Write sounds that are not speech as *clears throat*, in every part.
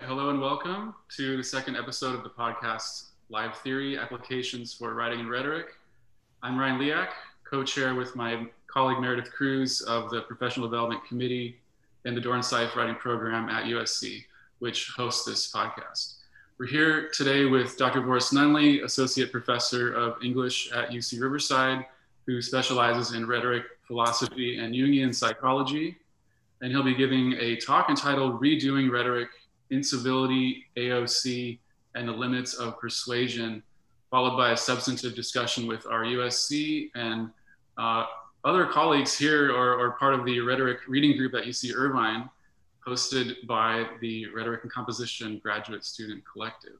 Hello and welcome to the second episode of the podcast Live Theory Applications for Writing and Rhetoric. I'm Ryan Liak, co chair with my colleague Meredith Cruz of the Professional Development Committee in the Dornsife Writing Program at USC, which hosts this podcast. We're here today with Dr. Vorris Nunley, Associate Professor of English at UC Riverside, who specializes in rhetoric, philosophy, and Jungian psychology. And he'll be giving a talk entitled Redoing Rhetoric incivility, AOC, and the limits of persuasion, followed by a substantive discussion with our USC and uh, other colleagues here or, or, part of the rhetoric reading group at UC Irvine, hosted by the Rhetoric and Composition Graduate Student Collective.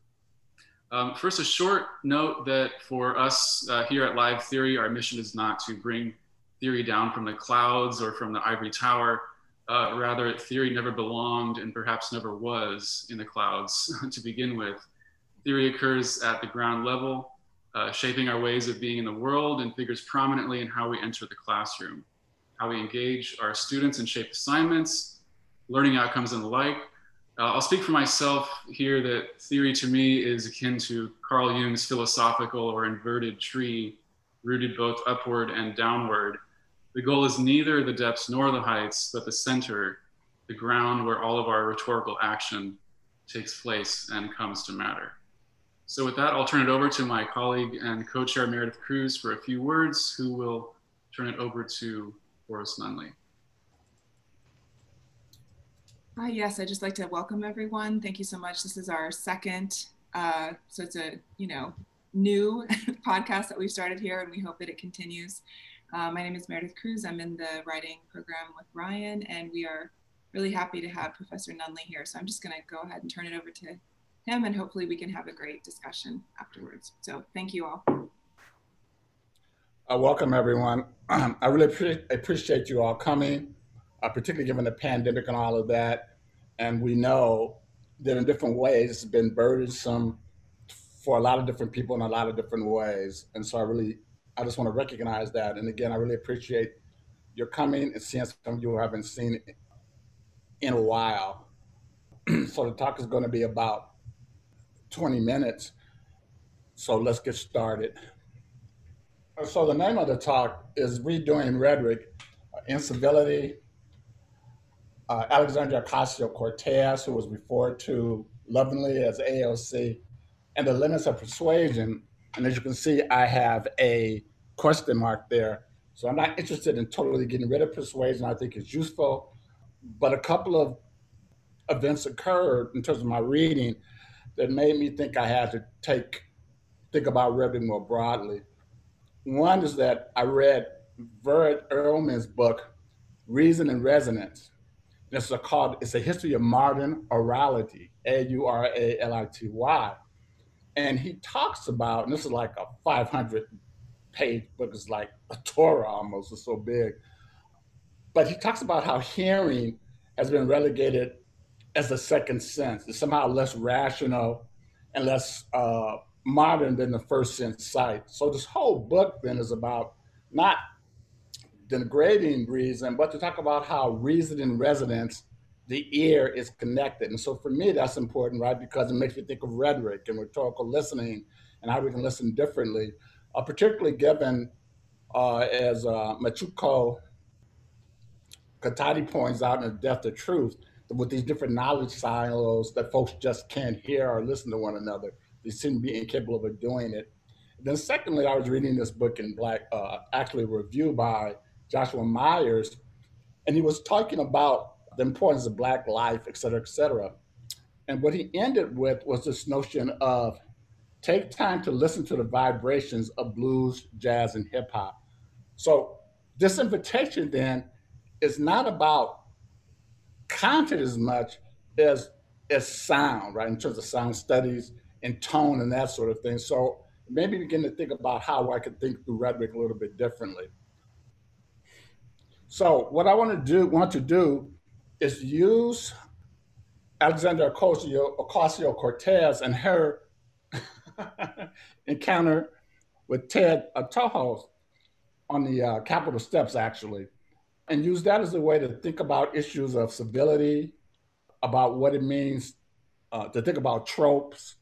Um, first, a short note that for us uh, here at Live Theory, our mission is not to bring theory down from the clouds or from the ivory tower. Uh, rather, theory never belonged and perhaps never was in the clouds *laughs* to begin with. Theory occurs at the ground level, uh, shaping our ways of being in the world and figures prominently in how we enter the classroom, how we engage our students and shape assignments, learning outcomes, and the like. Uh, I'll speak for myself here that theory to me is akin to Carl Jung's philosophical or inverted tree, rooted both upward and downward the goal is neither the depths nor the heights, but the center, the ground where all of our rhetorical action takes place and comes to matter. So with that, I'll turn it over to my colleague and co-chair Meredith Cruz for a few words, who will turn it over to Vorris Nunley. Hi, yes, I'd just like to welcome everyone. Thank you so much. This is our second, uh, so it's a, you know, new *laughs* podcast that we've started here and we hope that it continues. Uh, my name is Meredith Cruz. I'm in the writing program with Ryan, and we are really happy to have Professor Nunley here. So I'm just going to go ahead and turn it over to him, and hopefully we can have a great discussion afterwards. So thank you all. Uh, welcome, everyone. *clears throat* I really pre- appreciate you all coming, uh, particularly given the pandemic and all of that. And we know that in different ways it's been burdensome for a lot of different people in a lot of different ways. And so I really I just want to recognize that. And again, I really appreciate your coming and seeing some of you who haven't seen in a while. *clears throat* so the talk is going to be about 20 minutes. So let's get started. So the name of the talk is Redoing Rhetoric, Incivility. Uh, Alexandria Ocasio-Cortez, who was referred to lovingly as AOC, and the limits of persuasion and as you can see, I have a question mark there. So I'm not interested in totally getting rid of persuasion. I think it's useful. But a couple of events occurred in terms of my reading that made me think I had to take think about reading more broadly. One is that I read Veit Erlmann's book, Reason and Resonance. It's a called it's a history of modern aurality, A-U-R-A-L-I-T-Y and he talks about, and this is like a 500 page book, it's like a Torah almost, it's so big. But he talks about how hearing has been relegated as a second sense. It's somehow less rational and less uh, modern than the first sense sight. So this whole book then is about not degrading reason, but to talk about how reason and resonance the ear is connected. And so for me, that's important, right? Because it makes me think of rhetoric and rhetorical listening and how we can listen differently, uh, particularly given, uh, as uh, Michiko Kakutani points out in The Death of Truth, with these different knowledge silos that folks just can't hear or listen to one another. They seem to be incapable of doing it. Then secondly, I was reading this book in black, uh, actually a review by Joshua Myers, and he was talking about the importance of Black life, et cetera, et cetera. And what he ended with was this notion of take time to listen to the vibrations of blues, jazz, and hip hop. So this invitation then is not about content as much as as sound, right? In terms of sound studies and tone and that sort of thing. So maybe begin to think about how I could think through rhetoric a little bit differently. So what I want to do want to do is use Alexandra Ocasio Cortez and her *laughs* encounter with Ted Yoho on the uh, Capitol steps, actually, and use that as a way to think about issues of civility, about what it means uh, to think about tropes,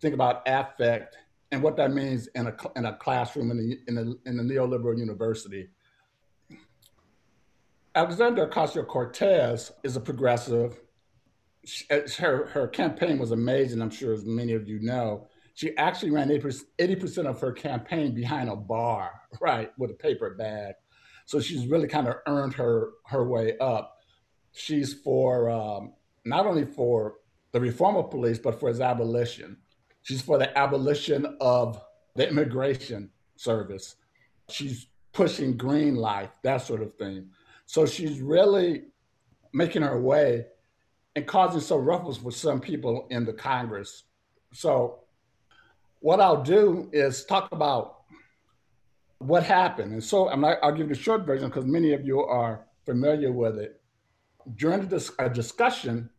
think about affect, and what that means in a in a classroom in in in a neoliberal university. Alexandria Ocasio Cortez is a progressive. She, her her campaign was amazing. I'm sure, as many of you know, she actually ran 80 percent of her campaign behind a bar, *laughs* right, with a paper bag. So she's really kind of earned her her way up. She's for um, not only for the reform of police, but for its abolition. She's for the abolition of the immigration service. She's pushing green life, that sort of thing. So she's really making her way and causing some ruffles for some people in the Congress. So what I'll do is talk about what happened. And so I'm not, I'll give you the short version because many of you are familiar with it. During the a discussion,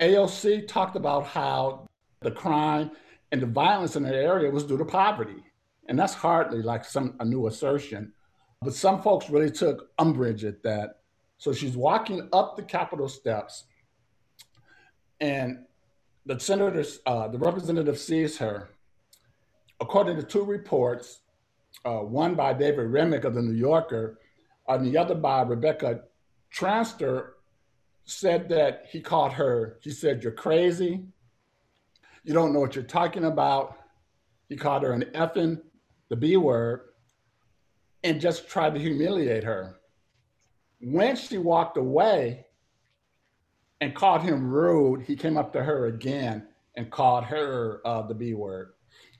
AOC talked about how the crime and the violence in the area was due to poverty. And that's hardly like some a new assertion. But some folks really took umbrage at that. So she's walking up the Capitol steps, and the senator, uh, the representative sees her. According to two reports, uh, one by David Remnick of the New Yorker, and the other by Rebecca Traister, said that he called her, he said, You're crazy. You don't know what you're talking about. He called her an effing, the B word, and just tried to humiliate her. When she walked away and called him rude, he came up to her again and called her uh, the B word.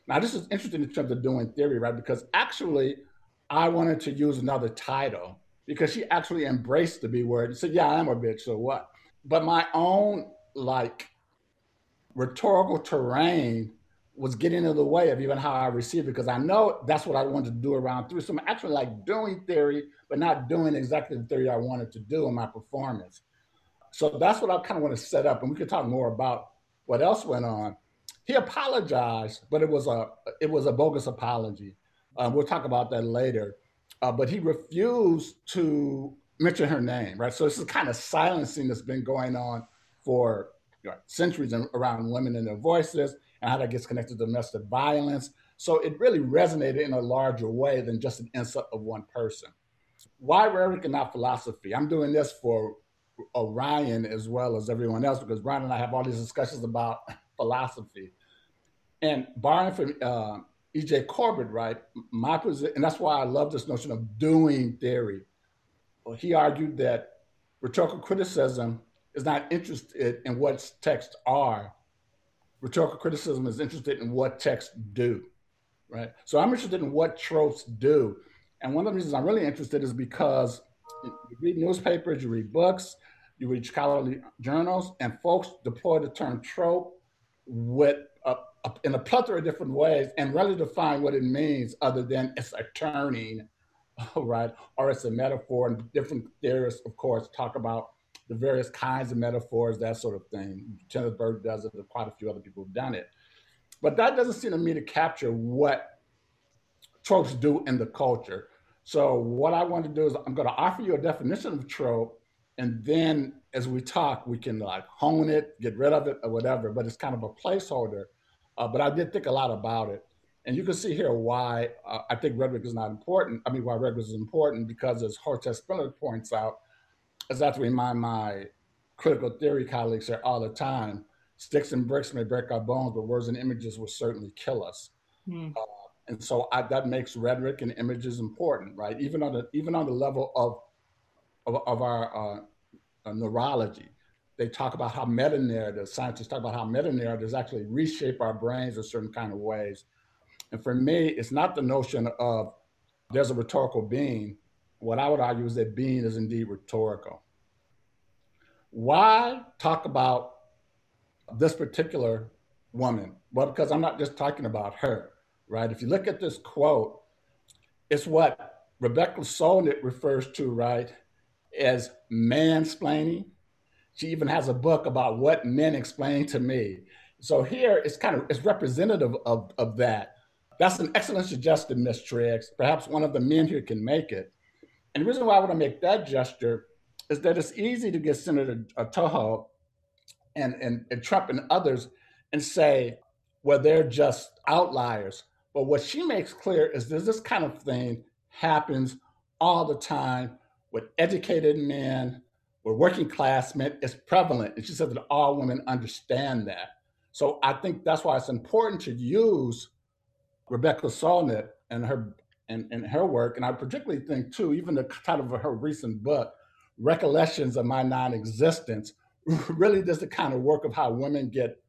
Now, this is interesting in terms of doing theory, right? Because actually, I wanted to use another title because she actually embraced the B word and said, Yeah, I am a bitch, so what? But my own like rhetorical terrain was getting in the way of even how I received it because I know that's what I wanted to do around three. So I'm actually like doing theory, but not doing exactly the theory I wanted to do in my performance. So that's what I kind of want to set up, and we can talk more about what else went on. He apologized, but it was a it was a bogus apology. Um, we'll talk about that later. Uh, but he refused to mention her name, right? So this is kind of silencing that's been going on for you know, centuries around women and their voices and how that gets connected to domestic violence. So it really resonated in a larger way than just an insult of one person. Why rhetoric and not philosophy? I'm doing this for Orion as well as everyone else because Brian and I have all these discussions about *laughs* philosophy. And borrowing from uh, E.J. Corbett, right? My position, and that's why I love this notion of doing theory. Well, he argued that rhetorical criticism is not interested in what texts are. Rhetorical criticism is interested in what texts do, right? So I'm interested in what tropes do. And one of the reasons I'm really interested is because you read newspapers, you read books, you read scholarly journals, and folks deploy the term trope with a, a, in a plethora of different ways and really define what it means other than it's a turning, *laughs* right? Or it's a metaphor. And different theorists, of course, talk about the various kinds of metaphors, that sort of thing. Kenneth Burke does it, and quite a few other people have done it. But that doesn't seem to me to capture what tropes do in the culture. So what I want to do is I'm going to offer you a definition of trope, and then as we talk, we can like hone it, get rid of it, or whatever. But it's kind of a placeholder. Uh, but I did think a lot about it, and you can see here why uh, I think rhetoric is not important. I mean, why rhetoric is important because, as Hortense Spiller points out, as I have to remind my critical theory colleagues here all the time, sticks and bricks may break our bones, but words and images will certainly kill us. Hmm. Uh, and so I, that makes rhetoric and images important, right? Even on the even on the level of of, of our uh, uh, neurology, they talk about how meta narratives, scientists talk about how meta narratives actually reshape our brains in certain kind of ways. And for me, it's not the notion of there's a rhetorical being. What I would argue is that being is indeed rhetorical. Why talk about this particular woman? Well, because I'm not just talking about her right? If you look at this quote, it's what Rebecca Solnit refers to, right, as mansplaining. She even has a book about what men explain to me. So here it's kind of it's representative of, of that. That's an excellent suggestion, Miss Triggs. Perhaps one of the men here can make it. And the reason why I want to make that gesture is that it's easy to get Senator uh, Yoho and, and, and Trump and others and say, well, they're just outliers. But what she makes clear is that this kind of thing happens all the time with educated men, with working class men. It's prevalent. And she said that all women understand that. So I think that's why it's important to use Rebecca Solnit and her and, and her work. And I particularly think too, even the title of her recent book, Recollections of My Non-Existence, *laughs* really does the kind of work of how women get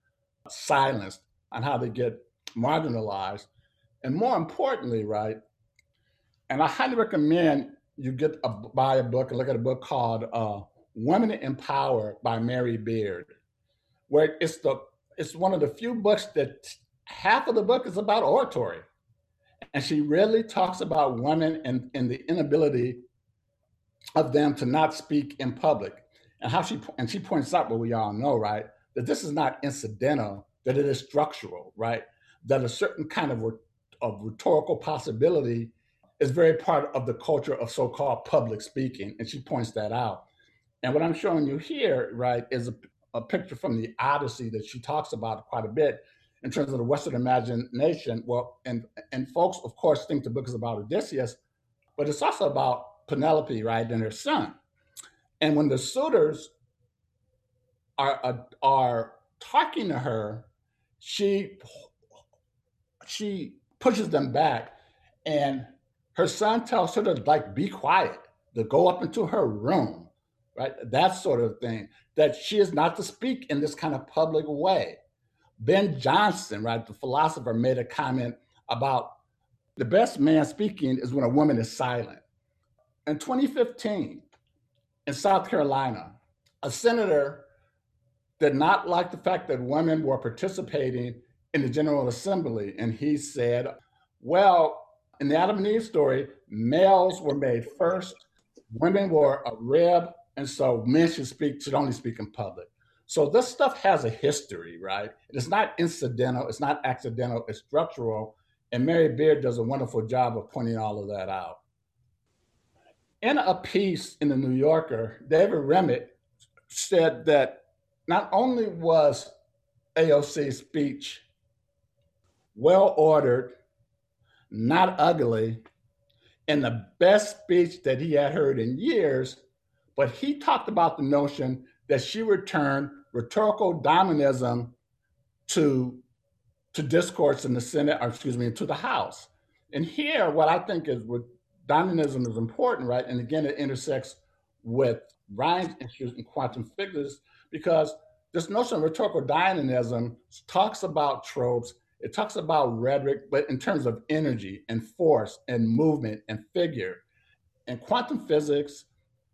silenced and how they get marginalized. And more importantly, right, and I highly recommend you get a, buy a book and look at a book called uh, Women in Power by Mary Beard, where it's the it's one of the few books that half of the book is about oratory. And she really talks about women and, and the inability of them to not speak in public. And how she and she points out what we all know, right? That this is not incidental, that it is structural, right? That a certain kind of, of rhetorical possibility is very part of the culture of so-called public speaking. And she points that out. And what I'm showing you here, right, is a, a picture from the Odyssey that she talks about quite a bit in terms of the Western imagination. Well, and and folks, of course, think the book is about Odysseus, but it's also about Penelope, right, and her son. And when the suitors are are, are talking to her, she she pushes them back, and her son tells her to like be quiet, to go up into her room, right? That sort of thing. That she is not to speak in this kind of public way. Ben Johnson, right, the philosopher, made a comment about the best man speaking is when a woman is silent. In 2015, in South Carolina, a senator did not like the fact that women were participating in the General Assembly. And he said, well, in the Adam and Eve story, males were made first, women were a rib, and so men should speak, should only speak in public. So this stuff has a history, right? It's not incidental, it's not accidental, it's structural. And Mary Beard does a wonderful job of pointing all of that out. In a piece in the New Yorker, David Remnick said that not only was AOC's speech well ordered, not ugly, and the best speech that he had heard in years, but he talked about the notion that she returned rhetorical dynamism to to discourse in the Senate, or excuse me, to the House. And here, what I think is what dynamism is important, right? And again, it intersects with Ryan's issues in quantum physics because this notion of rhetorical dynamism talks about tropes, it talks about rhetoric, but in terms of energy and force and movement and figure. And quantum physics,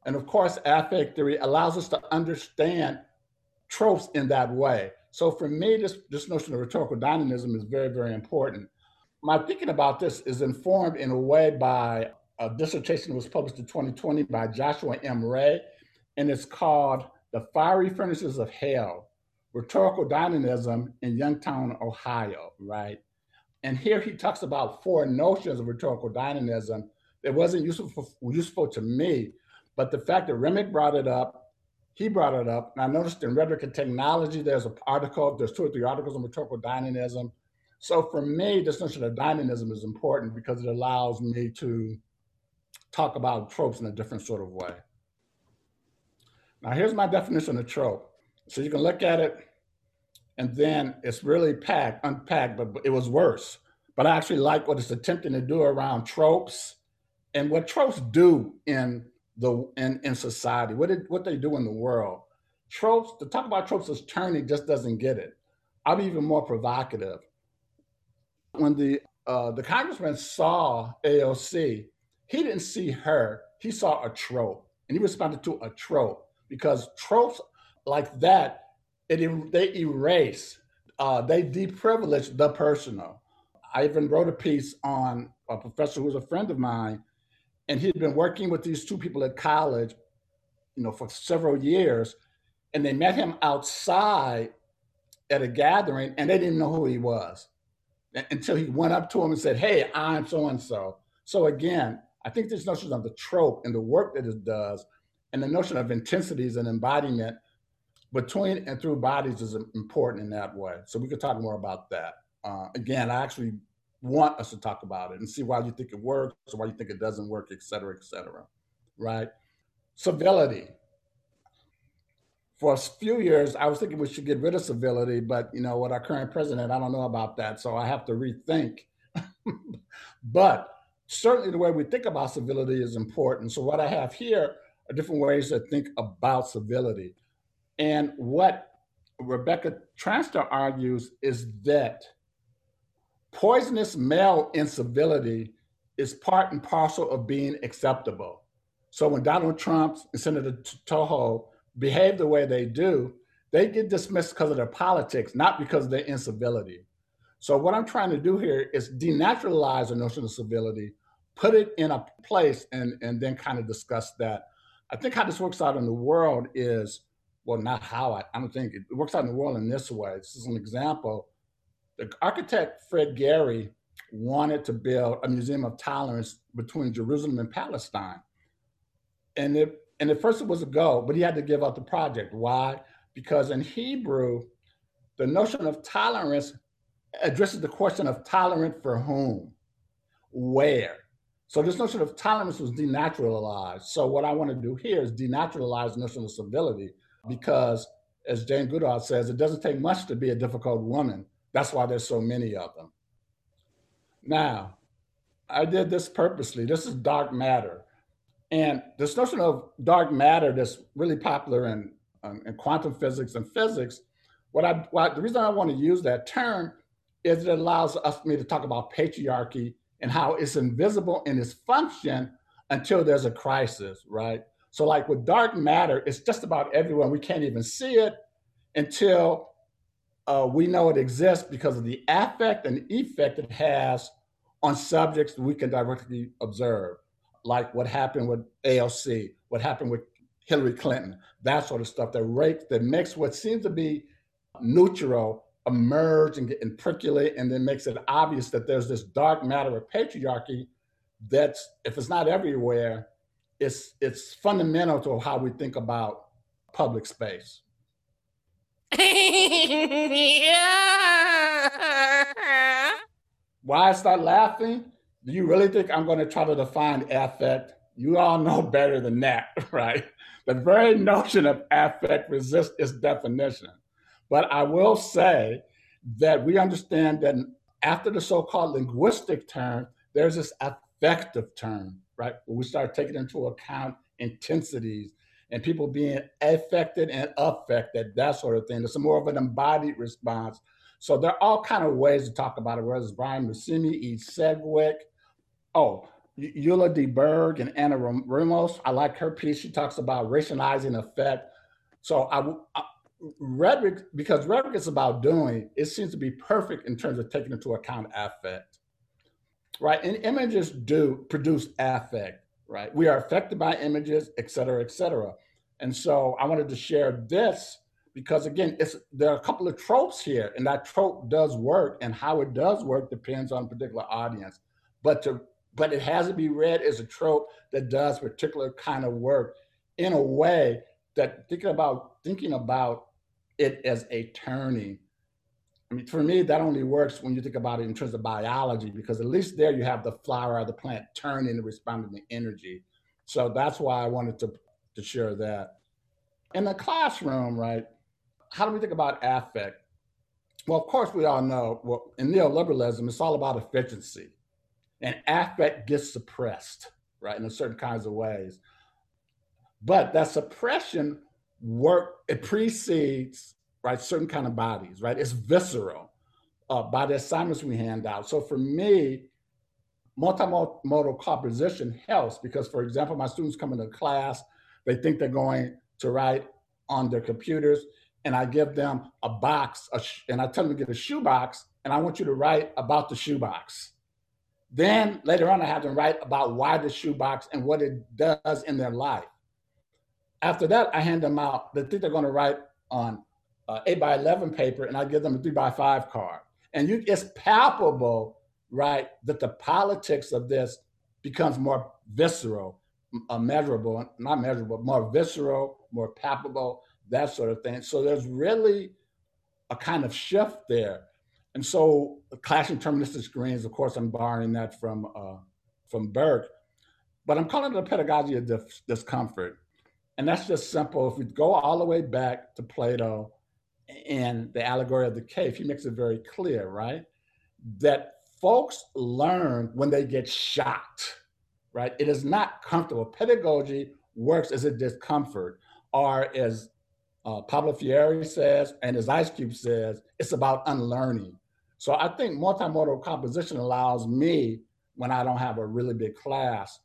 and of course, affect theory allows us to understand tropes in that way. So for me, this, this notion of rhetorical dynamism is very, very important. My thinking about this is informed in a way by a dissertation that was published in 2020 by Joshua M. Ray, and it's called The Fiery Furnaces of Hell, Rhetorical Dynamism in Youngstown, Ohio, right? And here he talks about four notions of rhetorical dynamism that wasn't useful, useful to me, but the fact that Remnick brought it up he brought it up. And I noticed in Rhetoric and Technology, there's an article, there's two or three articles on rhetorical dynamism. So for me, this notion of dynamism is important because it allows me to talk about tropes in a different sort of way. Now here's my definition of trope. So you can look at it and then it's really packed, unpacked, but it was worse. But I actually like what it's attempting to do around tropes and what tropes do in the in, in society, what it, what they do in the world. Tropes, to talk about tropes as turning just doesn't get it. I'm even more provocative. When the uh, the congressman saw AOC, he didn't see her, he saw a trope. And he responded to a trope because tropes like that, it, they erase, uh, they deprivilege the personal. I even wrote a piece on a professor who was a friend of mine and he'd been working with these two people at college, you know, for several years, and they met him outside at a gathering, and they didn't know who he was until he went up to him and said, "Hey, I'm so and so." So again, I think this notion of the trope and the work that it does, and the notion of intensities and embodiment between and through bodies is important in that way. So we could talk more about that. Uh, again, I actually want us to talk about it and see why you think it works or why you think it doesn't work, et cetera, et cetera. Right? Civility. For a few years, I was thinking we should get rid of civility, but you know, with our current president, I don't know about that. So I have to rethink. *laughs* but certainly the way we think about civility is important. So what I have here are different ways to think about civility. And what Rebecca Traister argues is that poisonous male incivility is part and parcel of being acceptable. So when Donald Trump and Senator Yoho behave the way they do, they get dismissed because of their politics, not because of their incivility. So what I'm trying to do here is denaturalize the notion of civility, put it in a place, and, and then kind of discuss that. I think how this works out in the world is, well, not how I, I don't think it, it works out in the world in this way. This is an example. The architect Fred Gehry wanted to build a museum of tolerance between Jerusalem and Palestine. And it and at first it was a go, but he had to give up the project. Why? Because in Hebrew, the notion of tolerance addresses the question of tolerant for whom, where. So this notion of tolerance was denaturalized. So what I want to do here is denaturalize the notion of civility because, as Jane Goodall says, it doesn't take much to be a difficult woman. That's why there's so many of them. Now, I did this purposely. This is dark matter. And this notion of dark matter that's really popular in, um, in quantum physics and physics, what I what, the reason I want to use that term is it allows us me to talk about patriarchy and how it's invisible in its function until there's a crisis, right? So, like with dark matter, it's just about everyone. We can't even see it until uh, we know it exists because of the affect and effect it has on subjects we can directly observe, like what happened with AOC, what happened with Hillary Clinton, that sort of stuff that rate that makes what seems to be neutral emerge and, get, and percolate and then makes it obvious that there's this dark matter of patriarchy that's if it's not everywhere it's it's fundamental to how we think about public space *laughs* why i start laughing? Do you really think i'm going to try to define affect? You all know *laughs* better than that *laughs* right? The very notion of affect resists its definition. But I will say that we understand that after the so-called linguistic term, there's this affective term, right? We start taking into account intensities and people being affected and affected, that sort of thing. It's more of an embodied response. So there are all kind of ways to talk about it, whether it's Brian Massumi, E. Sedgwick, oh, Eula D. Berg and Ana Ramos. I like her piece. She talks about racializing effect. So I, I rhetoric, because rhetoric is about doing, it seems to be perfect in terms of taking into account affect, right? And images do produce affect, right? We are affected by images, et cetera, et cetera. And so I wanted to share this because again, it's there are a couple of tropes here, and that trope does work, and how it does work depends on a particular audience. But to but it has to be read as a trope that does particular kind of work in a way that thinking about thinking about it as a turning. I mean, for me, that only works when you think about it in terms of biology, because at least there you have the flower of the plant turning and responding to energy. So that's why I wanted to, to share that. In the classroom, right, how do we think about affect? Well, of course, we all know well, in neoliberalism, it's all about efficiency. And affect gets suppressed, right, in certain kinds of ways. But that suppression work it precedes right certain kind of bodies right it's visceral uh, by the assignments we hand out so for me multimodal composition helps because for example my students come into class they think they're going to write on their computers and i give them a box a sh- and i tell them to get a shoebox and i want you to write about the shoebox then later on i have them write about why the shoebox and what it does in their life after that, I hand them out. They think they're going to write on uh, 8 by 11 paper, and I give them a 3 by 5 card. And you, it's palpable, right, that the politics of this becomes more visceral, uh, measurable, not measurable, more visceral, more palpable that sort of thing. So there's really a kind of shift there. And so clashing terministic screens, of course, I'm borrowing that from uh, from Burke, but I'm calling it a pedagogy of dis- discomfort. And that's just simple. If we go all the way back to Plato and the allegory of the cave, he makes it very clear, right? That folks learn when they get shocked, right? It is not comfortable. Pedagogy works as a discomfort, or as uh, Paulo Freire says, and as Ice Cube says, it's about unlearning. So I think multimodal composition allows me, when I don't have a really big class,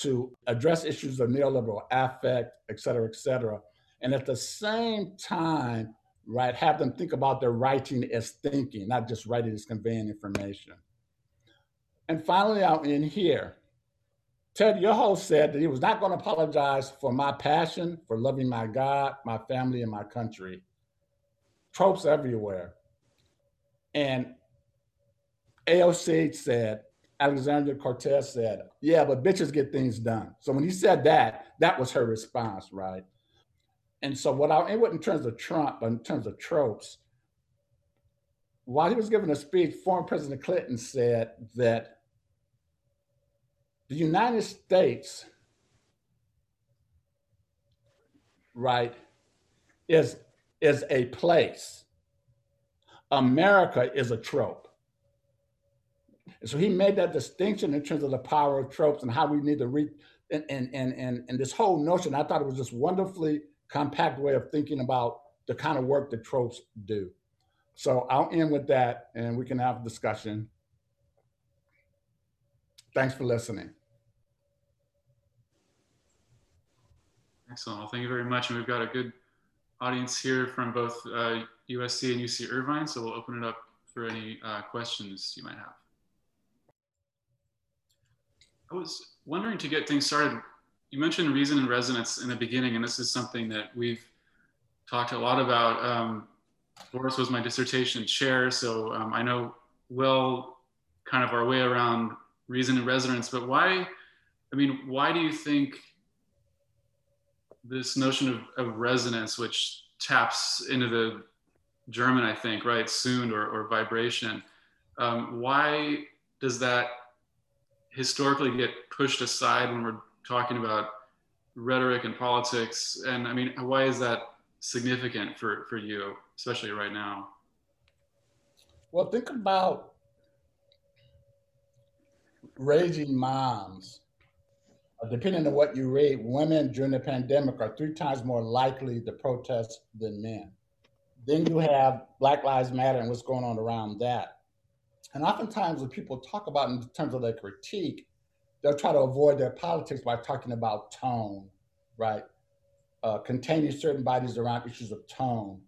to address issues of neoliberal affect, et cetera, et cetera. And at the same time, right, have them think about their writing as thinking, not just writing as conveying information. And finally, out in here, Ted Yoho said that he was not going to apologize for my passion for loving my God, my family, and my country. Tropes everywhere. And AOC said, Alexandria Cortez said, Yeah, but bitches get things done. So when he said that, that was her response, right? And so what I, was in terms of Trump, but in terms of tropes, while he was giving a speech, former President Clinton said that the United States, right, is, is a place. America is a trope. And so he made that distinction in terms of the power of tropes and how we need to read and, and, and, and, this whole notion, I thought it was just wonderfully compact way of thinking about the kind of work that tropes do. So I'll end with that and we can have a discussion. Thanks for listening. Excellent. Well, thank you very much. And we've got a good audience here from both uh, USC and UC Irvine, so we'll open it up for any uh, questions you might have. I was wondering to get things started, you mentioned reason and resonance in the beginning, and this is something that we've talked a lot about. Um, Vorris was my dissertation chair, so um, I know well kind of our way around reason and resonance, but why, I mean, why do you think this notion of, of resonance, which taps into the German, I think, right, soon or, or vibration, um, why does that historically get pushed aside when we're talking about rhetoric and politics? And I mean, why is that significant for, for you, especially right now? Well, think about raising moms. Uh, depending on what you read, women during the pandemic are three times more likely to protest than men. Then you have Black Lives Matter and what's going on around that. And oftentimes, when people talk about in terms of their critique, they'll try to avoid their politics by talking about tone, right? Uh, containing certain bodies around issues of tone.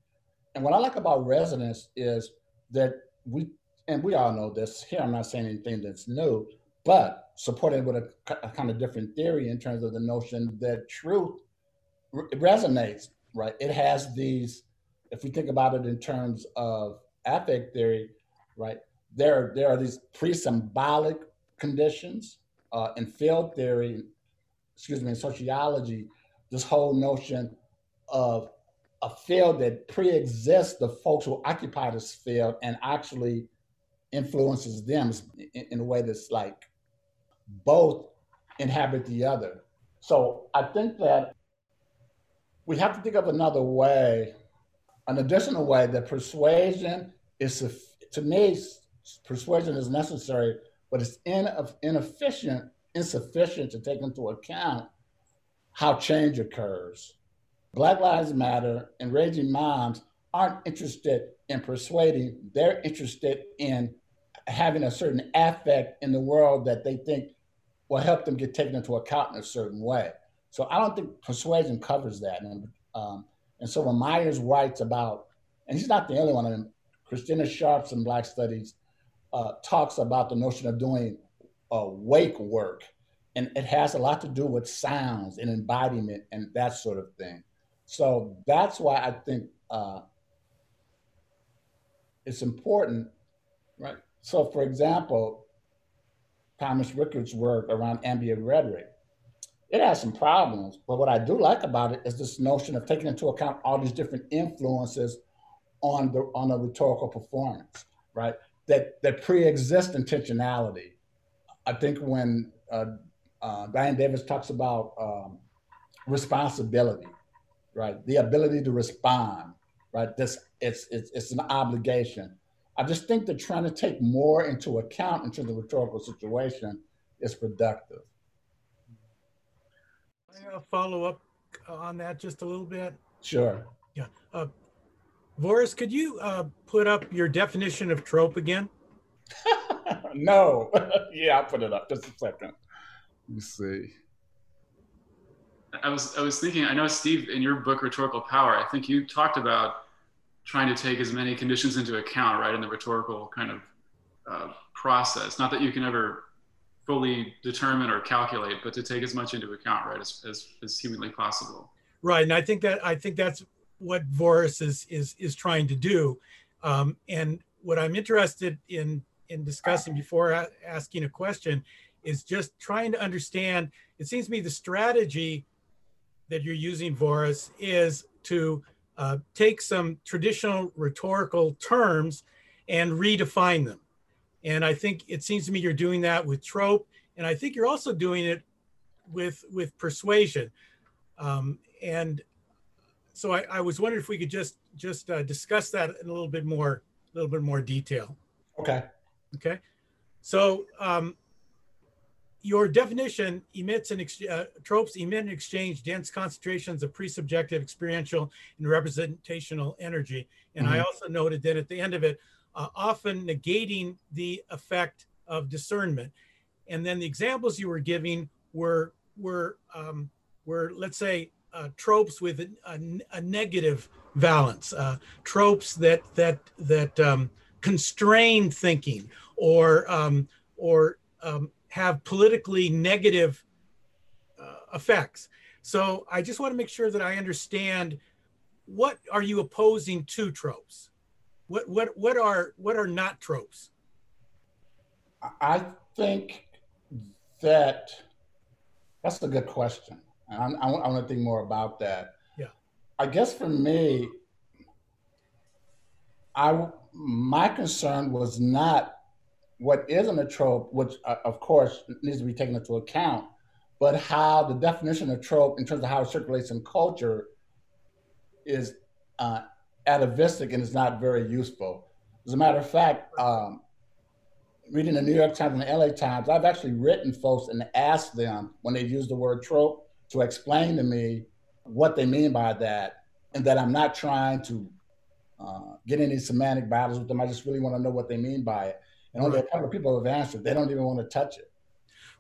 And what I like about resonance is that we, and we all know this here, I'm not saying anything that's new, but supported with a, a, kind of different theory in terms of the notion that truth re- resonates, right? It has these, if we think about it in terms of affect theory, right? there there are these pre-symbolic conditions uh, in field theory, excuse me, in sociology, this whole notion of a field that pre-exists the folks who occupy this field and actually influences them in, in a way that's like both inhabit the other. So I think that we have to think of another way, an additional way that persuasion is, to me, persuasion is necessary, but it's inefficient, insufficient to take into account how change occurs. Black Lives Matter and Raging Moms aren't interested in persuading, they're interested in having a certain affect in the world that they think will help them get taken into account in a certain way. So I don't think persuasion covers that. And, um, and so when Myers writes about, and he's not the only one, I mean, Christina Sharpe's in Black Studies uh, talks about the notion of doing uh, wake work, and it has a lot to do with sounds and embodiment and that sort of thing. So that's why I think uh, it's important, right? So, for example, Thomas Rickert's work around ambient rhetoric, it has some problems. But what I do like about it is this notion of taking into account all these different influences on the on a rhetorical performance, right? That that pre-exist intentionality. I think when uh, uh, Diane Davis talks about um, responsibility, right? The ability to respond, right? This it's it's it's an obligation. I just think that trying to take more into account into the rhetorical situation is productive. I'll follow up on that just a little bit. Sure. Yeah. Uh, Vorris, could you uh, put up your definition of trope again? *laughs* no. *laughs* yeah, I'll put it up. Just a second. Let me see. I was I was thinking. I know Steve, in your book Rhetorical Power, I think you talked about trying to take as many conditions into account, right, in the rhetorical kind of uh, process. Not that you can ever fully determine or calculate, but to take as much into account, right, as, as, as humanly possible. Right, and I think that I think that's what Vorris is is is trying to do. Um, and what I'm interested in in discussing before asking a question is just trying to understand. It seems to me the strategy that you're using, Vorris, is to uh, take some traditional rhetorical terms and redefine them. And I think it seems to me you're doing that with trope, and I think you're also doing it with with persuasion. Um, and so I, I, was wondering if we could just just uh, discuss that in a little bit more a little bit more detail. Okay. Okay. So um, your definition emits and uh, tropes emit and exchange dense concentrations of pre-subjective, experiential, and representational energy. And mm-hmm. I also noted that at the end of it, uh, often negating the effect of discernment. And then the examples you were giving were were um, were let's say uh, tropes with a, a, a negative valence, uh, tropes that that that um, constrain thinking or um, or um, have politically negative uh, effects. So I just want to make sure that I understand what are you opposing to tropes? What what what are what are not tropes? I think that that's a good question. And I, I want to think more about that. Yeah. I guess for me, I my concern was not what isn't a trope, which uh, of course needs to be taken into account, but how the definition of trope in terms of how it circulates in culture is uh, atavistic and is not very useful. As a matter of fact, um, reading the New York Times and the LA Times, I've actually written folks and asked them when they use the word trope to explain to me what they mean by that, and that I'm not trying to uh, get any semantic battles with them. I just really want to know what they mean by it. And only right. a couple of people have answered. They don't even want to touch it.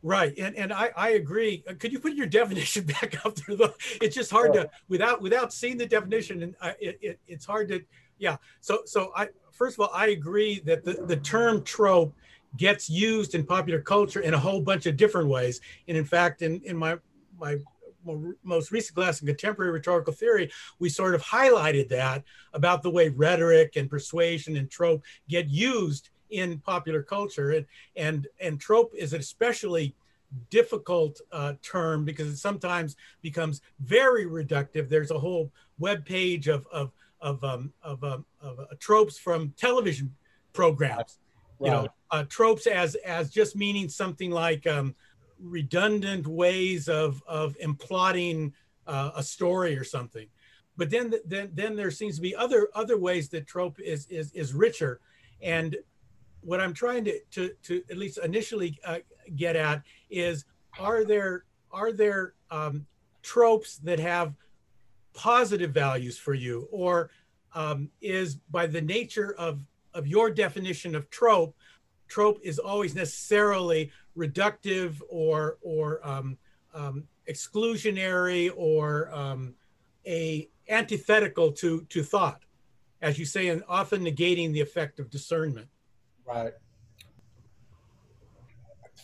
Right, and and I, I agree. Could you put your *laughs* definition back up there? Though it's just hard sure. to without without seeing the definition, and I, it, it, it's hard to yeah. So so I first of all I agree that the the term trope gets used in popular culture in a whole bunch of different ways, and in fact, in in my my most recent class in contemporary rhetorical theory, we sort of highlighted that about the way rhetoric and persuasion and trope get used in popular culture. And, and, and trope is an especially difficult uh, term because it sometimes becomes very reductive. There's a whole web page of, of, of, um, of, um, of uh, tropes from television programs. Right. You know, uh, tropes as as just meaning something like um, redundant ways of of imploding uh, a story or something. But then then then there seems to be other other ways that trope is is is richer, and what I'm trying to, to, to at least initially uh, get at is are there are there um, tropes that have positive values for you? Or um, is by the nature of of your definition of trope trope is always necessarily reductive or or um, um exclusionary or um, a antithetical to to thought as you say and often negating the effect of discernment Right.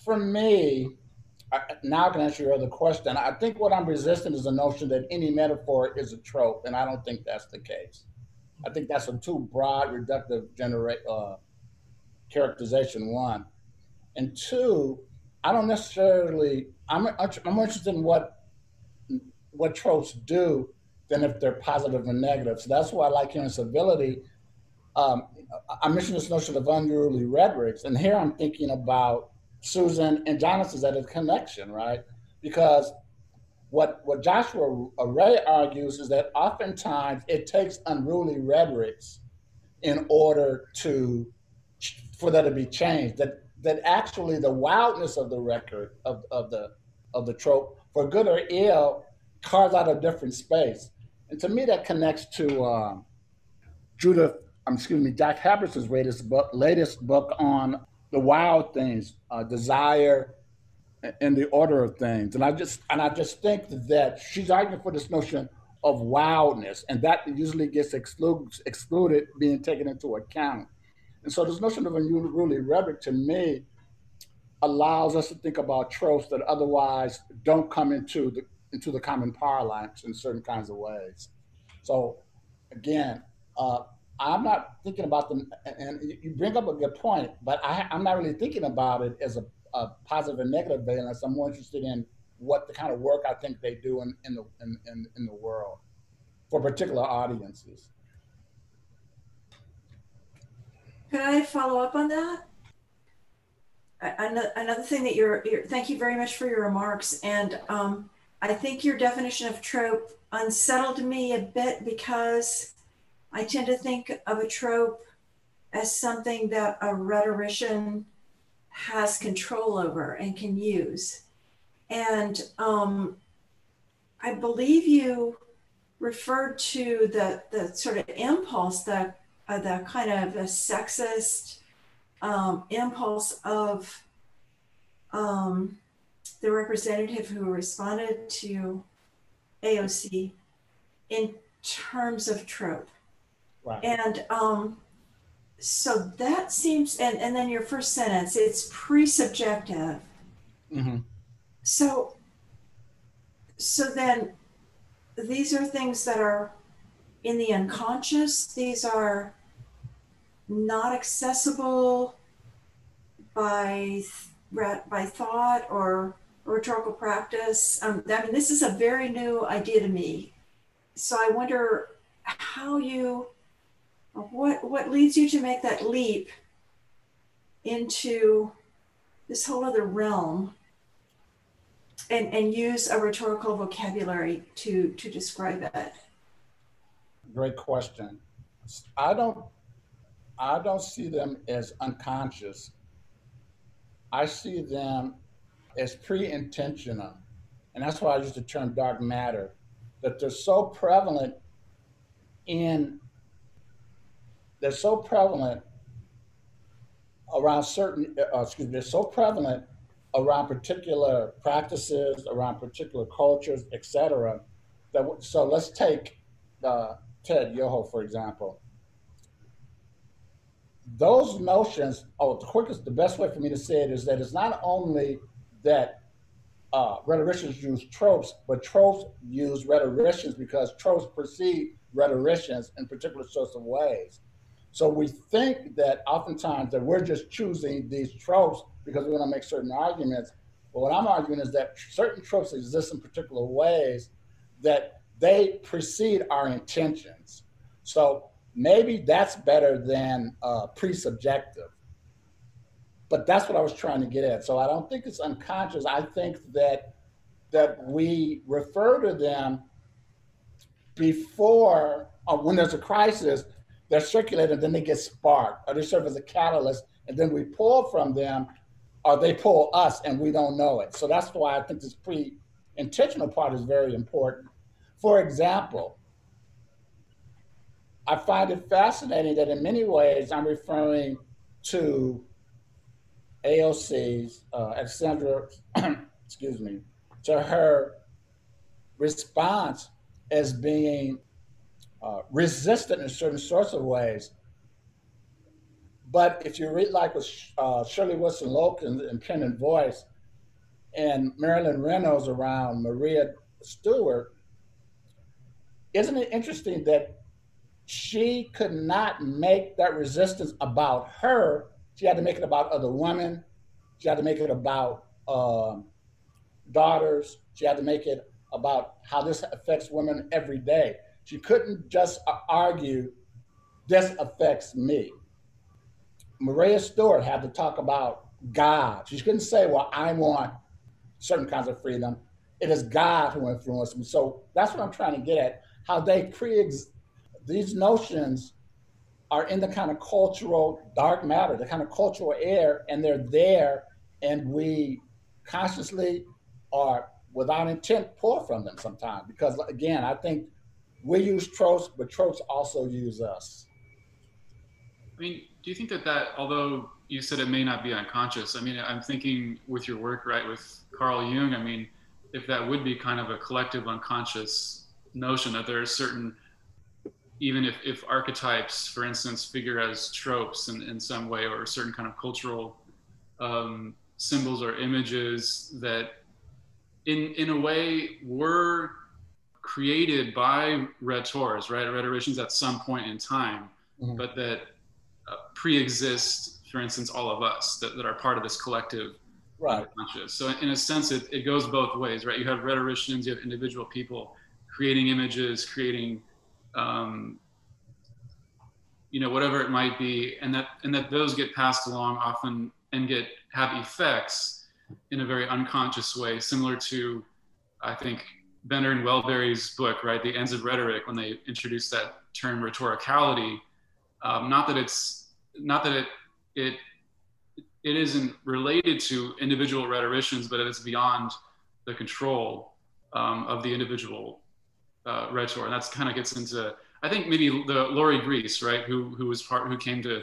For me, I, now I can answer your other question. I think what I'm resisting is the notion that any metaphor is a trope, and I don't think that's the case. I think that's a too broad, reductive generate uh, characterization. One, and two, I don't necessarily. I'm I'm interested in what what tropes do than if they're positive and negative. So that's why I like hearing civility. Um, I mentioned this notion of unruly rhetorics, and here I'm thinking about Susan and Jonathan's at a connection, right? Because what what Joshua Ray argues is that oftentimes it takes unruly rhetorics in order to for that to be changed. That that actually the wildness of the record of, of the of the trope, for good or ill, carves out a different space. And to me, that connects to um, Judith, um, excuse me, Jack Halberstam's latest book, latest book on the wild things, uh, desire, and the order of things. And I just and I just think that she's arguing for this notion of wildness, and that usually gets exclude, excluded being taken into account. And so this notion of unruly rhetoric to me allows us to think about tropes that otherwise don't come into the into the common parlance in certain kinds of ways. So again, uh, I'm not thinking about them, and you bring up a good point, but I, am not really thinking about it as a, a, positive and negative valence. I'm more interested in what the kind of work I think they do in, in the in, in, in the world for particular audiences. Can I follow up on that? Another thing that you're, you're thank you very much for your remarks. And um, I think your definition of trope unsettled me a bit because I tend to think of a trope as something that a rhetorician has control over and can use. And um, I believe you referred to the, the sort of impulse, the, uh, the kind of a sexist um, impulse of um, the representative who responded to AOC in terms of trope. Right. And um, so that seems, and, and then your first sentence, it's pre-subjective. Mm-hmm. So, so then these are things that are in the unconscious. These are not accessible by by thought or rhetorical practice. Um, I mean, this is a very new idea to me. So I wonder how you, what what leads you to make that leap into this whole other realm and, and use a rhetorical vocabulary to to describe it. Great question. I don't I don't see them as unconscious. I see them as pre-intentional. And that's why I use the term dark matter, that they're so prevalent in they're so prevalent around certain uh, excuse me they're so prevalent around particular practices around particular cultures etc that so let's take uh, ted yoho for example those notions oh the quickest the best way for me to say it is that it's not only that uh, rhetoricians use tropes, but tropes use rhetoricians because tropes perceive rhetoricians in particular sorts of ways. So we think that oftentimes that we're just choosing these tropes because we want to make certain arguments. But what I'm arguing is that certain tropes exist in particular ways that they precede our intentions. So maybe that's better than uh, pre-subjective but that's what I was trying to get at. So I don't think it's unconscious. I think that that we refer to them before or when there's a crisis, they're circulated, and then they get sparked, or they serve as a catalyst, and then we pull from them, or they pull us, and we don't know it. So that's why I think this pre-intentional part is very important. For example, I find it fascinating that in many ways I'm referring to AOC's, uh, Alexandria, *clears throat* excuse me, to her response as being uh, resistant in certain sorts of ways. But if you read like with uh, Shirley Wilson Logan in Pen and Voice and Marilyn Reynolds around Maria Stewart, isn't it interesting that she could not make that resistance about her she had to make it about other women. She had to make it about um, daughters. She had to make it about how this affects women every day. She couldn't just uh, argue, this affects me. Maria Stewart had to talk about God. She couldn't say, well, I want certain kinds of freedom. It is God who influenced me. So that's what I'm trying to get at. How they pre these notions are in the kind of cultural dark matter, the kind of cultural air, and they're there, and we consciously or without intent pour from them sometimes. Because again, I think we use tropes, but tropes also use us. I mean, do you think that that, although you said it may not be unconscious, I mean, I'm thinking with your work, right, with Carl Jung, I mean, if that would be kind of a collective unconscious notion that there are certain, even if, if archetypes, for instance, figure as tropes in, in some way or certain kind of cultural um, symbols or images that in, in a way were created by rhetors, right, rhetoricians at some point in time, mm-hmm. but that uh, pre-exist, for instance, all of us that, that are part of this collective right. conscious. So in a sense, it, it goes both ways, right? You have rhetoricians, you have individual people creating images, creating, um, you know, whatever it might be, and that and that those get passed along often and get have effects in a very unconscious way, similar to, I think, Bender and Wellbery's book, right, The Ends of Rhetoric, when they introduced that term rhetoricality. Um, not that it's not that it it it isn't related to individual rhetoricians, but it's beyond the control um, of the individual uh, rhetor. And that's kind of gets into, I think maybe the Laurie Gries, right, who who was part, who came to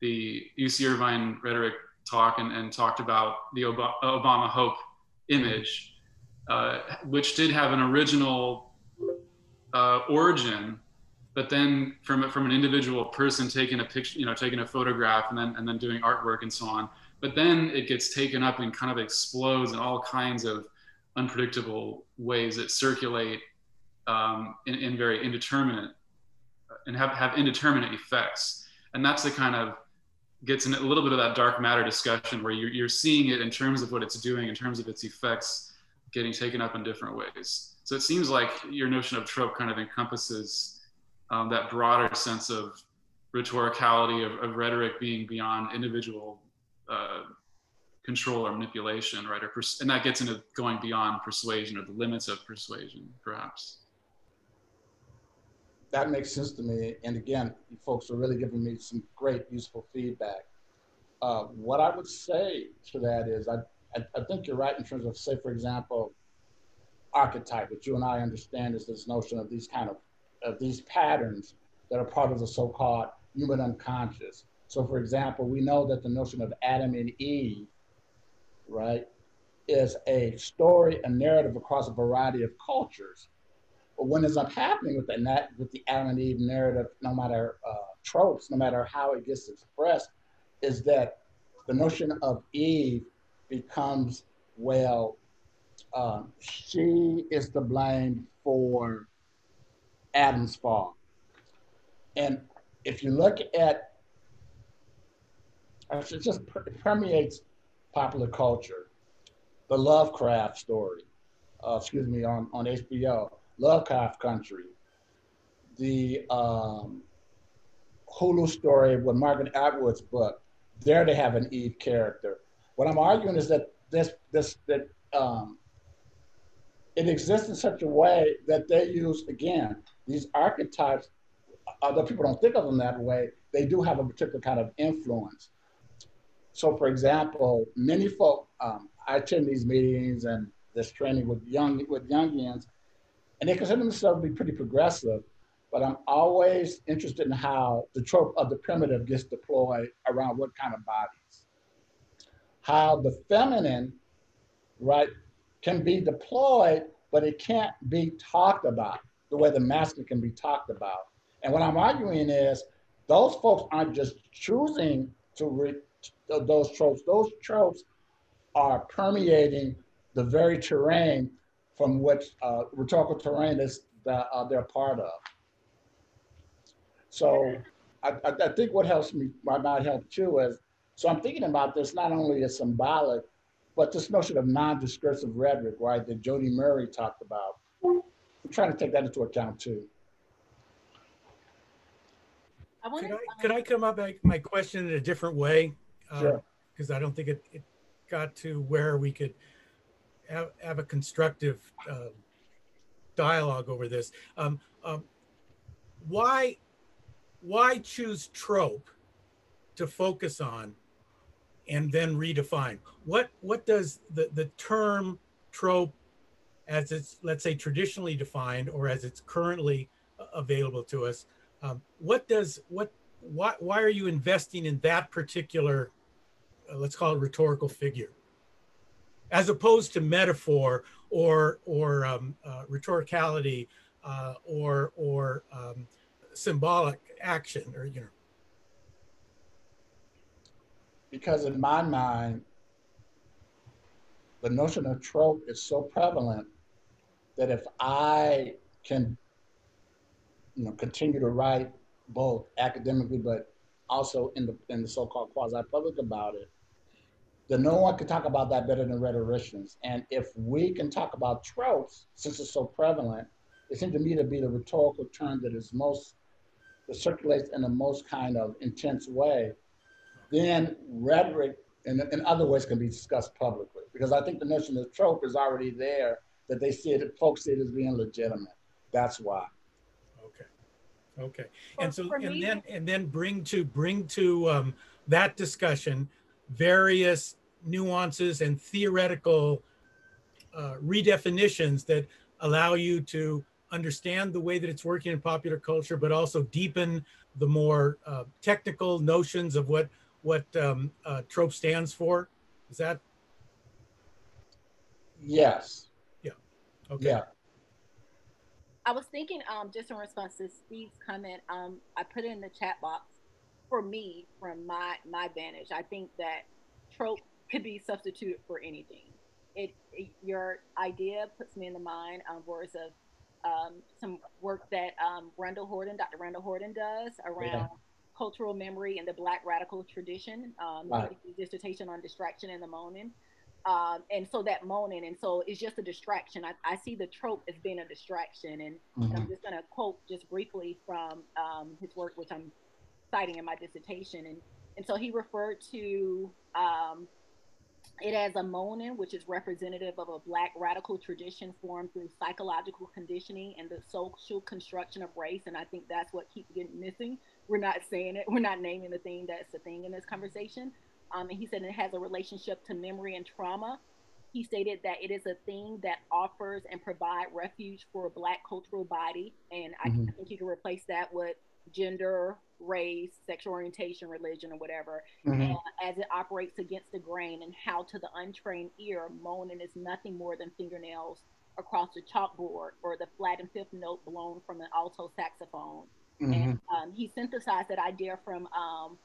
the UC Irvine rhetoric talk and, and talked about the Obama, Obama Hope image, uh, which did have an original uh, origin but then from from an individual person taking a picture, you know, taking a photograph and then and then doing artwork and so on. But then it gets taken up and kind of explodes in all kinds of unpredictable ways that circulate um, in, in very indeterminate and have, have indeterminate effects. And that's the kind of gets in a little bit of that dark matter discussion where you're, you're seeing it in terms of what it's doing, in terms of its effects getting taken up in different ways. So it seems like your notion of trope kind of encompasses um, that broader sense of rhetoricality of, of rhetoric being beyond individual uh, control or manipulation, right? Or pers- and that gets into going beyond persuasion or the limits of persuasion, perhaps. That makes sense to me. And again, you folks are really giving me some great, useful feedback. Uh, what I would say to that is, I, I, I think you're right in terms of, say, for example, archetype, which you and I understand is this notion of these kind of of these patterns that are part of the so-called human unconscious. So, for example, we know that the notion of Adam and Eve, right, is a story, a narrative across a variety of cultures. But what ends up happening with the, with the Adam and Eve narrative, no matter uh, tropes, no matter how it gets expressed, is that the notion of Eve becomes, well, uh, she is to blame for Adam's fall. And if you look at, it just permeates popular culture. The Lovecraft story, uh, excuse me, on, on HBO, Lovecraft Country, the um, Hulu story with Margaret Atwood's book. There they have an Eve character. What I'm arguing is that this this that um, it exists in such a way that they use again these archetypes, although people don't think of them that way, they do have a particular kind of influence. So, for example, many folk, um, I attend these meetings and this training with young with Jungians, and they consider themselves to be pretty progressive. But I'm always interested in how the trope of the primitive gets deployed around what kind of bodies. How the feminine, right, can be deployed, but it can't be talked about the way the masculine can be talked about. And what I'm arguing is those folks aren't just choosing to read those tropes. Those tropes are permeating the very terrain from which uh, rhetorical terrain is that uh, they're part of. So I, I, think what helps me, might help too, is so I'm thinking about this not only as symbolic, but this notion of non-discursive rhetoric, right, that Joddy Murray talked about, I'm trying to take that into account too. I could, I, could I come up with my question in a different way? Sure. Because uh, I don't think it, it got to where we could have, have a constructive uh, dialogue over this. Um, um, why, why choose trope to focus on and then redefine? What, what does the, the term trope as it's, let's say, traditionally defined or as it's currently available to us, um, what does what why why are you investing in that particular uh, let's call it rhetorical figure as opposed to metaphor or or um, uh, rhetoricality uh, or or um, symbolic action or you know because in my mind the notion of trope is so prevalent that if i can you know, continue to write both academically, but also in the in the so-called quasi-public about it, then no one can talk about that better than rhetoricians. And if we can talk about tropes, since it's so prevalent, it seems to me to be the rhetorical term that is most that circulates in the most kind of intense way. Then rhetoric in, in other ways can be discussed publicly because I think the notion of trope is already there that they see it, folks see it as being legitimate. That's why. Okay, Okay. and so and me, then and then bring to bring to um, that discussion various nuances and theoretical uh, redefinitions that allow you to understand the way that it's working in popular culture, but also deepen the more uh, technical notions of what what um, uh, trope stands for. Is that? Yes. Yeah. Okay. Yeah. I was thinking, um, just in response to Steve's comment, um, I put it in the chat box. For me, from my my vantage, I think that trope could be substituted for anything. It, it your idea puts me in the mind of words of um, some work that um, Randall Horton, Dr. Randall Horton, does around yeah. Cultural memory and the Black radical tradition. Um, right. dissertation on distraction and the moaning. Um, and so that moaning, and so it's just a distraction. I, I see the trope as being a distraction, and, mm-hmm. and I'm just going to quote just briefly from um, his work, which I'm citing in my dissertation, and and so he referred to um, it as a moaning, which is representative of a Black radical tradition formed through psychological conditioning and the social construction of race, and I think that's what keeps getting missing. We're not saying it. We're not naming the thing that's the thing in this conversation. Um, and he said it has a relationship to memory and trauma. He stated that it is a thing that offers and provide refuge for a Black cultural body. And I, mm-hmm. I think you can replace that with gender, race, sexual orientation, religion, or whatever, mm-hmm. as it operates against the grain, and how to the untrained ear, moaning is nothing more than fingernails across the chalkboard or the flat and fifth note blown from an alto saxophone. Mm-hmm. And um, he synthesized that idea from um,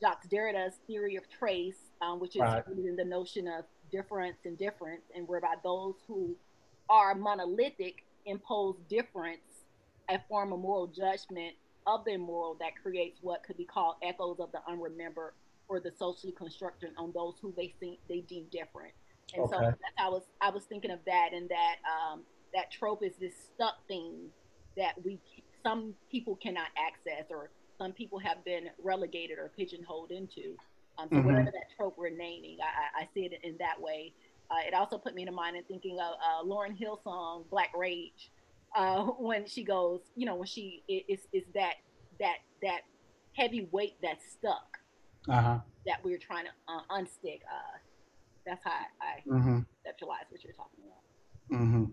Jacques Derrida's theory of trace, um, which is right. in the notion of difference and difference, and whereby those who are monolithic impose difference and form a moral judgment of their moral that creates what could be called echoes of the unremembered or the socially constructed on those who they think they deem different. And okay. so that's I was I was thinking of that and that um, that trope is this stuck thing that we some people cannot access or some people have been relegated or pigeonholed into. Um, so mm-hmm. whatever that trope we're naming, I, I see it in that way. Uh, it also put me in mind in thinking of uh, Lauryn Hill song "Black Rage," uh, *laughs* when she goes, you know, when she is is that that that heavy weight that's stuck uh-huh. that we're trying to uh, unstick. Uh, that's how I, I mm-hmm. conceptualize what you're talking about. Mm-hmm.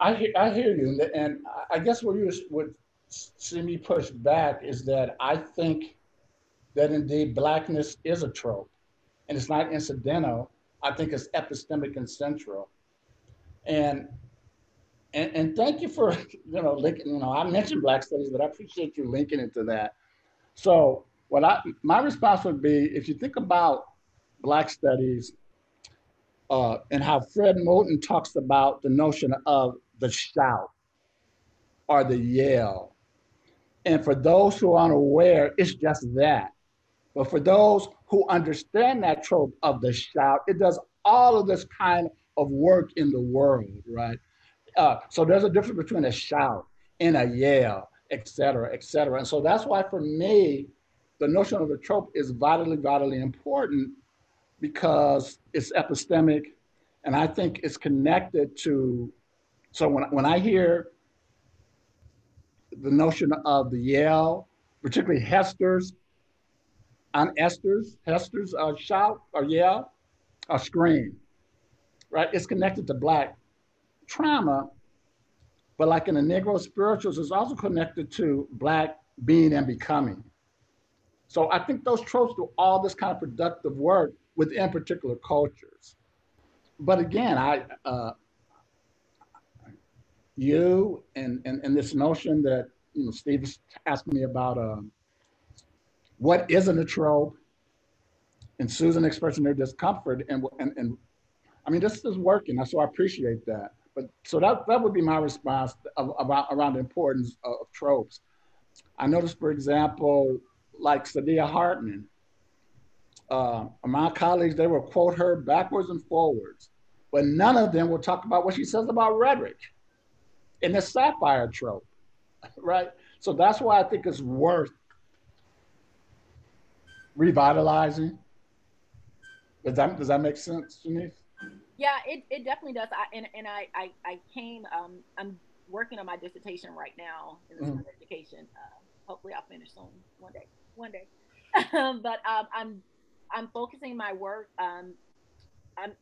I hear, I hear you, and I guess what you would see me push back is that I think that indeed blackness is a trope, and it's not incidental. I think it's epistemic and central. And and, and thank you for you know linking. You know, I mentioned Black Studies, but I appreciate you linking it to that. So, what I my response would be, if you think about Black Studies uh, and how Fred Moten talks about the notion of the shout or the yell and for those who are unaware, it's just that. But for those who understand that trope of the shout. It does all of this kind of work in the world, right? Uh, so there's a difference between a shout and a yell, et cetera, et cetera. And so that's why for me, the notion of the trope is vitally, vitally important because it's epistemic and I think it's connected to, so when, when I hear the notion of the yell, particularly Hester's, on Esther's, Hester's uh, shout or yell or scream, right? It's connected to Black trauma, but like in the Negro spirituals, it's also connected to Black being and becoming. So I think those tropes do all this kind of productive work within particular cultures. But again, I, uh, you and, and, and this notion that, you know, Steve asked me about um, what isn't a trope and Susan expressing their discomfort and, and, and I mean, this is working, so I appreciate that. But so that, that would be my response of, about around the importance of, of tropes. I noticed, for example, like Saidiya Hartman, uh, my colleagues, they will quote her backwards and forwards, but none of them will talk about what she says about rhetoric in the sapphire trope, *laughs* right? So that's why I think it's worth revitalizing. Does that, does that make sense, Janice? Yeah, it, it definitely does. I, and and I, I, I came, um, I'm working on my dissertation right now in the mm. education. Uh, hopefully I'll finish soon one day, one day. *laughs* but um, I'm I'm focusing my work. Um, I'm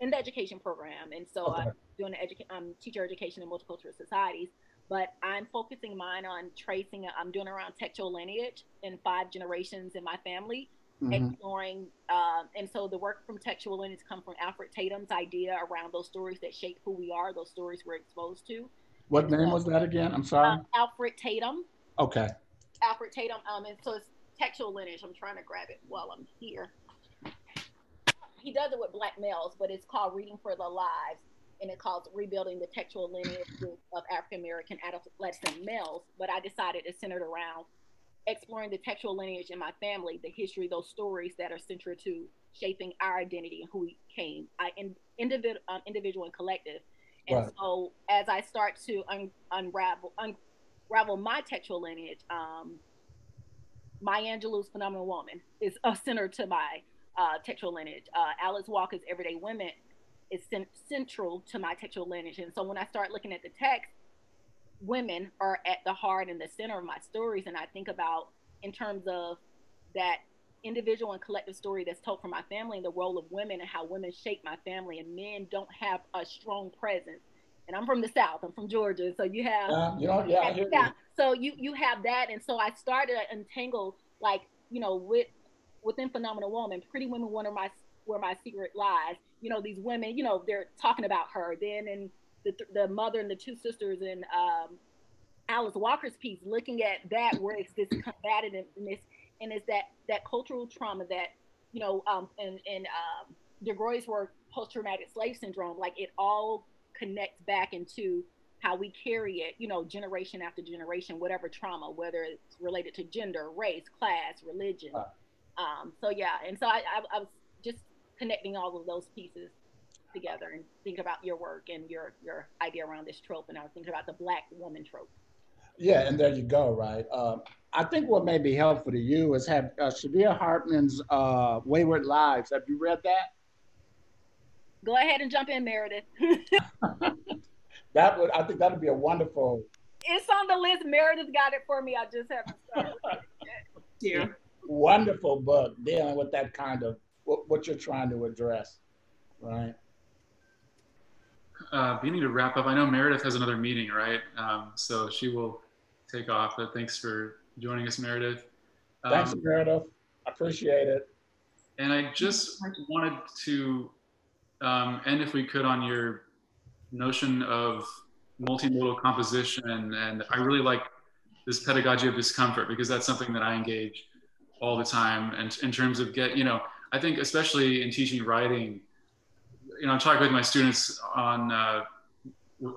in the education program, and so okay. I'm doing the education, um, teacher education in multicultural societies. But I'm focusing mine on tracing. I'm doing around textual lineage in five generations in my family, mm-hmm. exploring. Uh, and so the work from textual lineage come from Alfred Tatum's idea around those stories that shape who we are, those stories we're exposed to. What name was that again? I'm sorry. Um, Alfred Tatum. Okay. Alfred Tatum. Um, and so it's textual lineage. I'm trying to grab it while I'm here. He does it with black males, but it's called Reading for the Lives, and it calls Rebuilding the Textual Lineage of African American adolescent males. But I decided it centered around exploring the textual lineage in my family, the history, those stories that are central to shaping our identity and who we came, I in, individual, um, individual and collective. And right. so, as I start to un, unravel unravel my textual lineage, um, Maya Angelou's Phenomenal Woman is a center to my uh, textual lineage. Uh, Alice Walker's Everyday Women is cent- central to my textual lineage. And so when I start looking at the text, women are at the heart and the center of my stories. And I think about in terms of that individual and collective story that's told from my family and the role of women and how women shape my family and men don't have a strong presence. And I'm from the South. I'm from Georgia, so you have uh, you know, yeah, yeah. So you you have that, and so I started to untangle like you know with within Phenomenal Woman, Pretty Women Wonder my where my secret lies. You know these women, you know they're talking about her. Then and the the mother and the two sisters and um, Alice Walker's piece, looking at that where it's this combativeness and it's that that cultural trauma that you know um, and and um, DeGruy work post traumatic slave syndrome, like it all connects back into how we carry it, you know, generation after generation, whatever trauma, whether it's related to gender, race, class, religion. Um, so yeah, and so I, I, I, was just connecting all of those pieces together and think about your work and your your idea around this trope, and I was thinking about the black woman trope. Yeah, and there you go, right? Um, I think what may be helpful to you is have uh, Saidiya Hartman's uh, Wayward Lives. Have you read that? Go ahead and jump in, Meredith. *laughs* that would I think that would be a wonderful. It's on the list. Meredith got it for me. I just haven't started. yeah. Wonderful book dealing with that kind of what, what you're trying to address, right? Uh, we need to wrap up. I know Meredith has another meeting, right? Um, so she will take off. But thanks for joining us, Meredith. Um, thanks, Meredith. I appreciate it. And I just wanted to um, end, if we could, on your notion of multimodal composition. And I really like this pedagogy of discomfort because that's something that I engage all the time. And in terms of get, you know, I think especially in teaching writing, you know, I'm talking with my students on uh,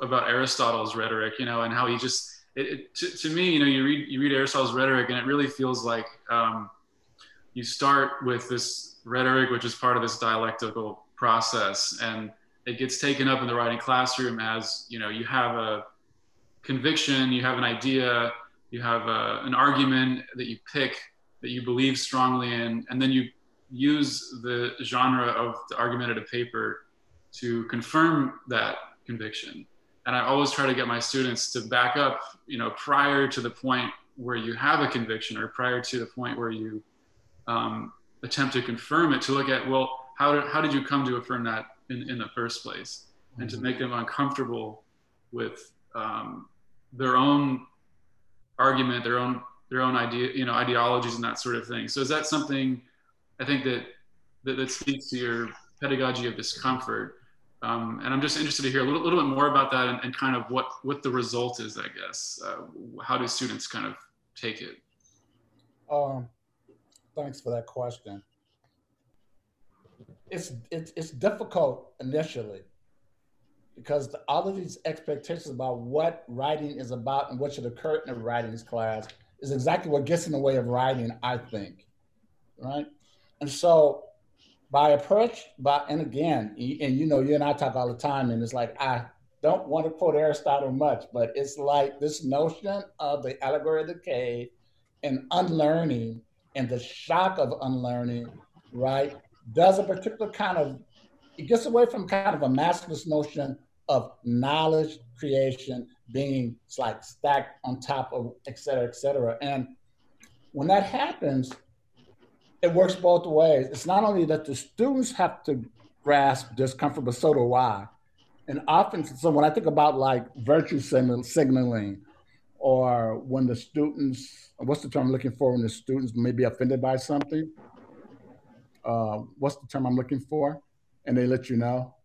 about Aristotle's rhetoric, you know, and how he just, it, it, to, to, me, you know, you read you read Aristotle's rhetoric, and it really feels like um, you start with this rhetoric, which is part of this dialectical process, and it gets taken up in the writing classroom as you know you have a conviction, you have an idea, you have a, an argument that you pick that you believe strongly in, and then you use the genre of the argumentative paper to confirm that conviction. And I always try to get my students to back up, you know, prior to the point where you have a conviction or prior to the point where you um, attempt to confirm it, to look at, well, how did, how did you come to affirm that in, in the first place? And to mm-hmm. make them uncomfortable with um, their own argument, their own their own idea, you know, ideologies and that sort of thing. So is that something I think that that, that speaks to your pedagogy of discomfort? Um, and I'm just interested to hear a little, little bit more about that and, and, kind of what what the result is. I guess uh, how do students kind of take it? Um, thanks for that question. It's it's it's difficult initially because the, all of these expectations about what writing is about and what should occur in a writing class is exactly what gets in the way of writing, I think. Right. And so by approach, by and again, and you know, you and I talk all the time, and it's like I don't want to quote Aristotle much, but it's like this notion of the allegory of the cave and unlearning and the shock of unlearning, right, does a particular kind of it gets away from kind of a masculine notion of knowledge creation being like stacked on top of et cetera, et cetera. And when that happens, it works both ways. It's not only that the students have to grasp discomfort, but so do I. And often, so when I think about like virtue signaling, or when the students, what's the term I'm looking for when the students may be offended by something? Uh, what's the term I'm looking for? And they let you know.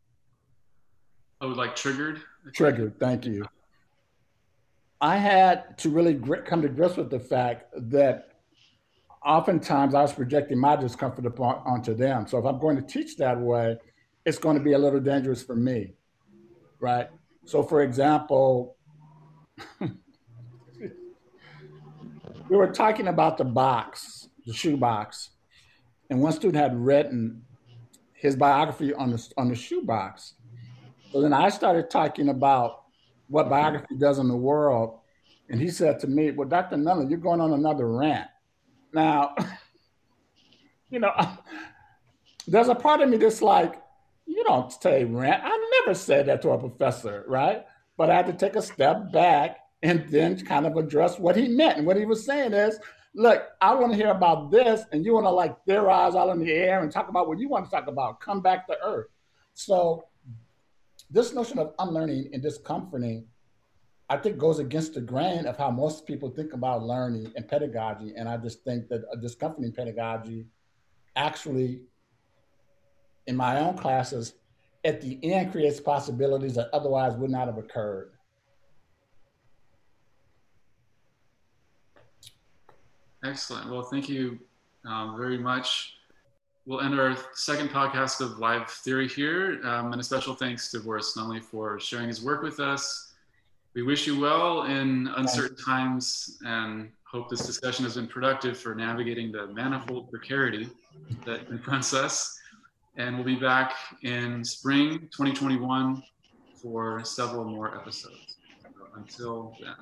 Oh, like triggered? Triggered, thank you. I had to really come to grips with the fact that oftentimes I was projecting my discomfort upon, onto them. So if I'm going to teach that way, it's going to be a little dangerous for me, right? So, for example, *laughs* we were talking about the box, the shoe box, and one student had written his biography on the on the shoe box, so then I started talking about what biography does in the world. And he said to me, Well, Dr. Nunley, you're going on another rant. Now, *laughs* you know, *laughs* there's a part of me that's like, you don't say rant. I never said that to a professor, right? But I had to take a step back and then kind of address what he meant. And what he was saying is, look, I want to hear about this, and you want to like theorize all in the air and talk about what you want to talk about. Come back to earth. So this notion of unlearning and discomforting, I think goes against the grain of how most people think about learning and pedagogy. And I just think that a discomforting pedagogy actually, in my own classes, at the end creates possibilities that otherwise would not have occurred. Excellent. Well, thank you um, very much we'll end our second podcast of Live Theory here. Um, and a special thanks to Vorris Nunley for sharing his work with us. We wish you well in uncertain times and hope this discussion has been productive for navigating the manifold precarity that confronts us. And we'll be back in spring 2021 for several more episodes. So until then.